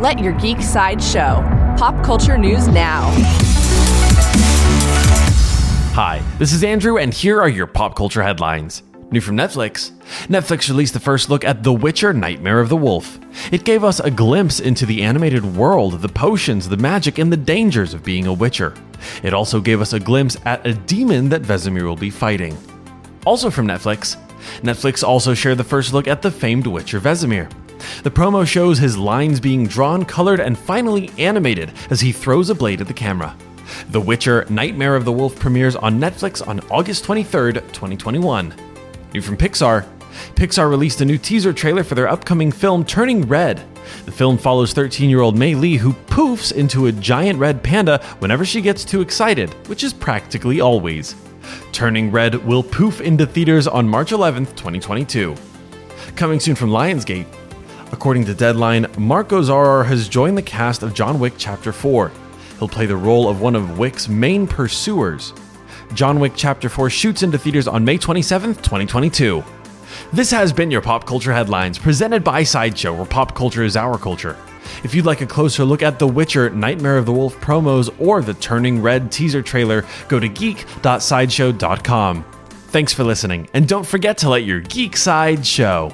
Let your geek side show. Pop culture news now. Hi, this is Andrew, and here are your pop culture headlines. New from Netflix. Netflix released the first look at The Witcher Nightmare of the Wolf. It gave us a glimpse into the animated world, the potions, the magic, and the dangers of being a Witcher. It also gave us a glimpse at a demon that Vesemir will be fighting. Also from Netflix, Netflix also shared the first look at the famed Witcher Vesemir. The promo shows his lines being drawn, colored, and finally animated as he throws a blade at the camera. The Witcher Nightmare of the Wolf premieres on Netflix on August 23rd, 2021. New from Pixar Pixar released a new teaser trailer for their upcoming film Turning Red. The film follows 13 year old Mei Lee, who poofs into a giant red panda whenever she gets too excited, which is practically always. Turning Red will poof into theaters on March 11th, 2022. Coming soon from Lionsgate. According to Deadline, Marko Zaror has joined the cast of John Wick Chapter 4. He'll play the role of one of Wick's main pursuers. John Wick Chapter 4 shoots into theaters on May 27, 2022. This has been your Pop Culture Headlines, presented by Sideshow, where pop culture is our culture. If you'd like a closer look at The Witcher, Nightmare of the Wolf promos, or the Turning Red teaser trailer, go to geek.sideshow.com. Thanks for listening, and don't forget to let your geek side show.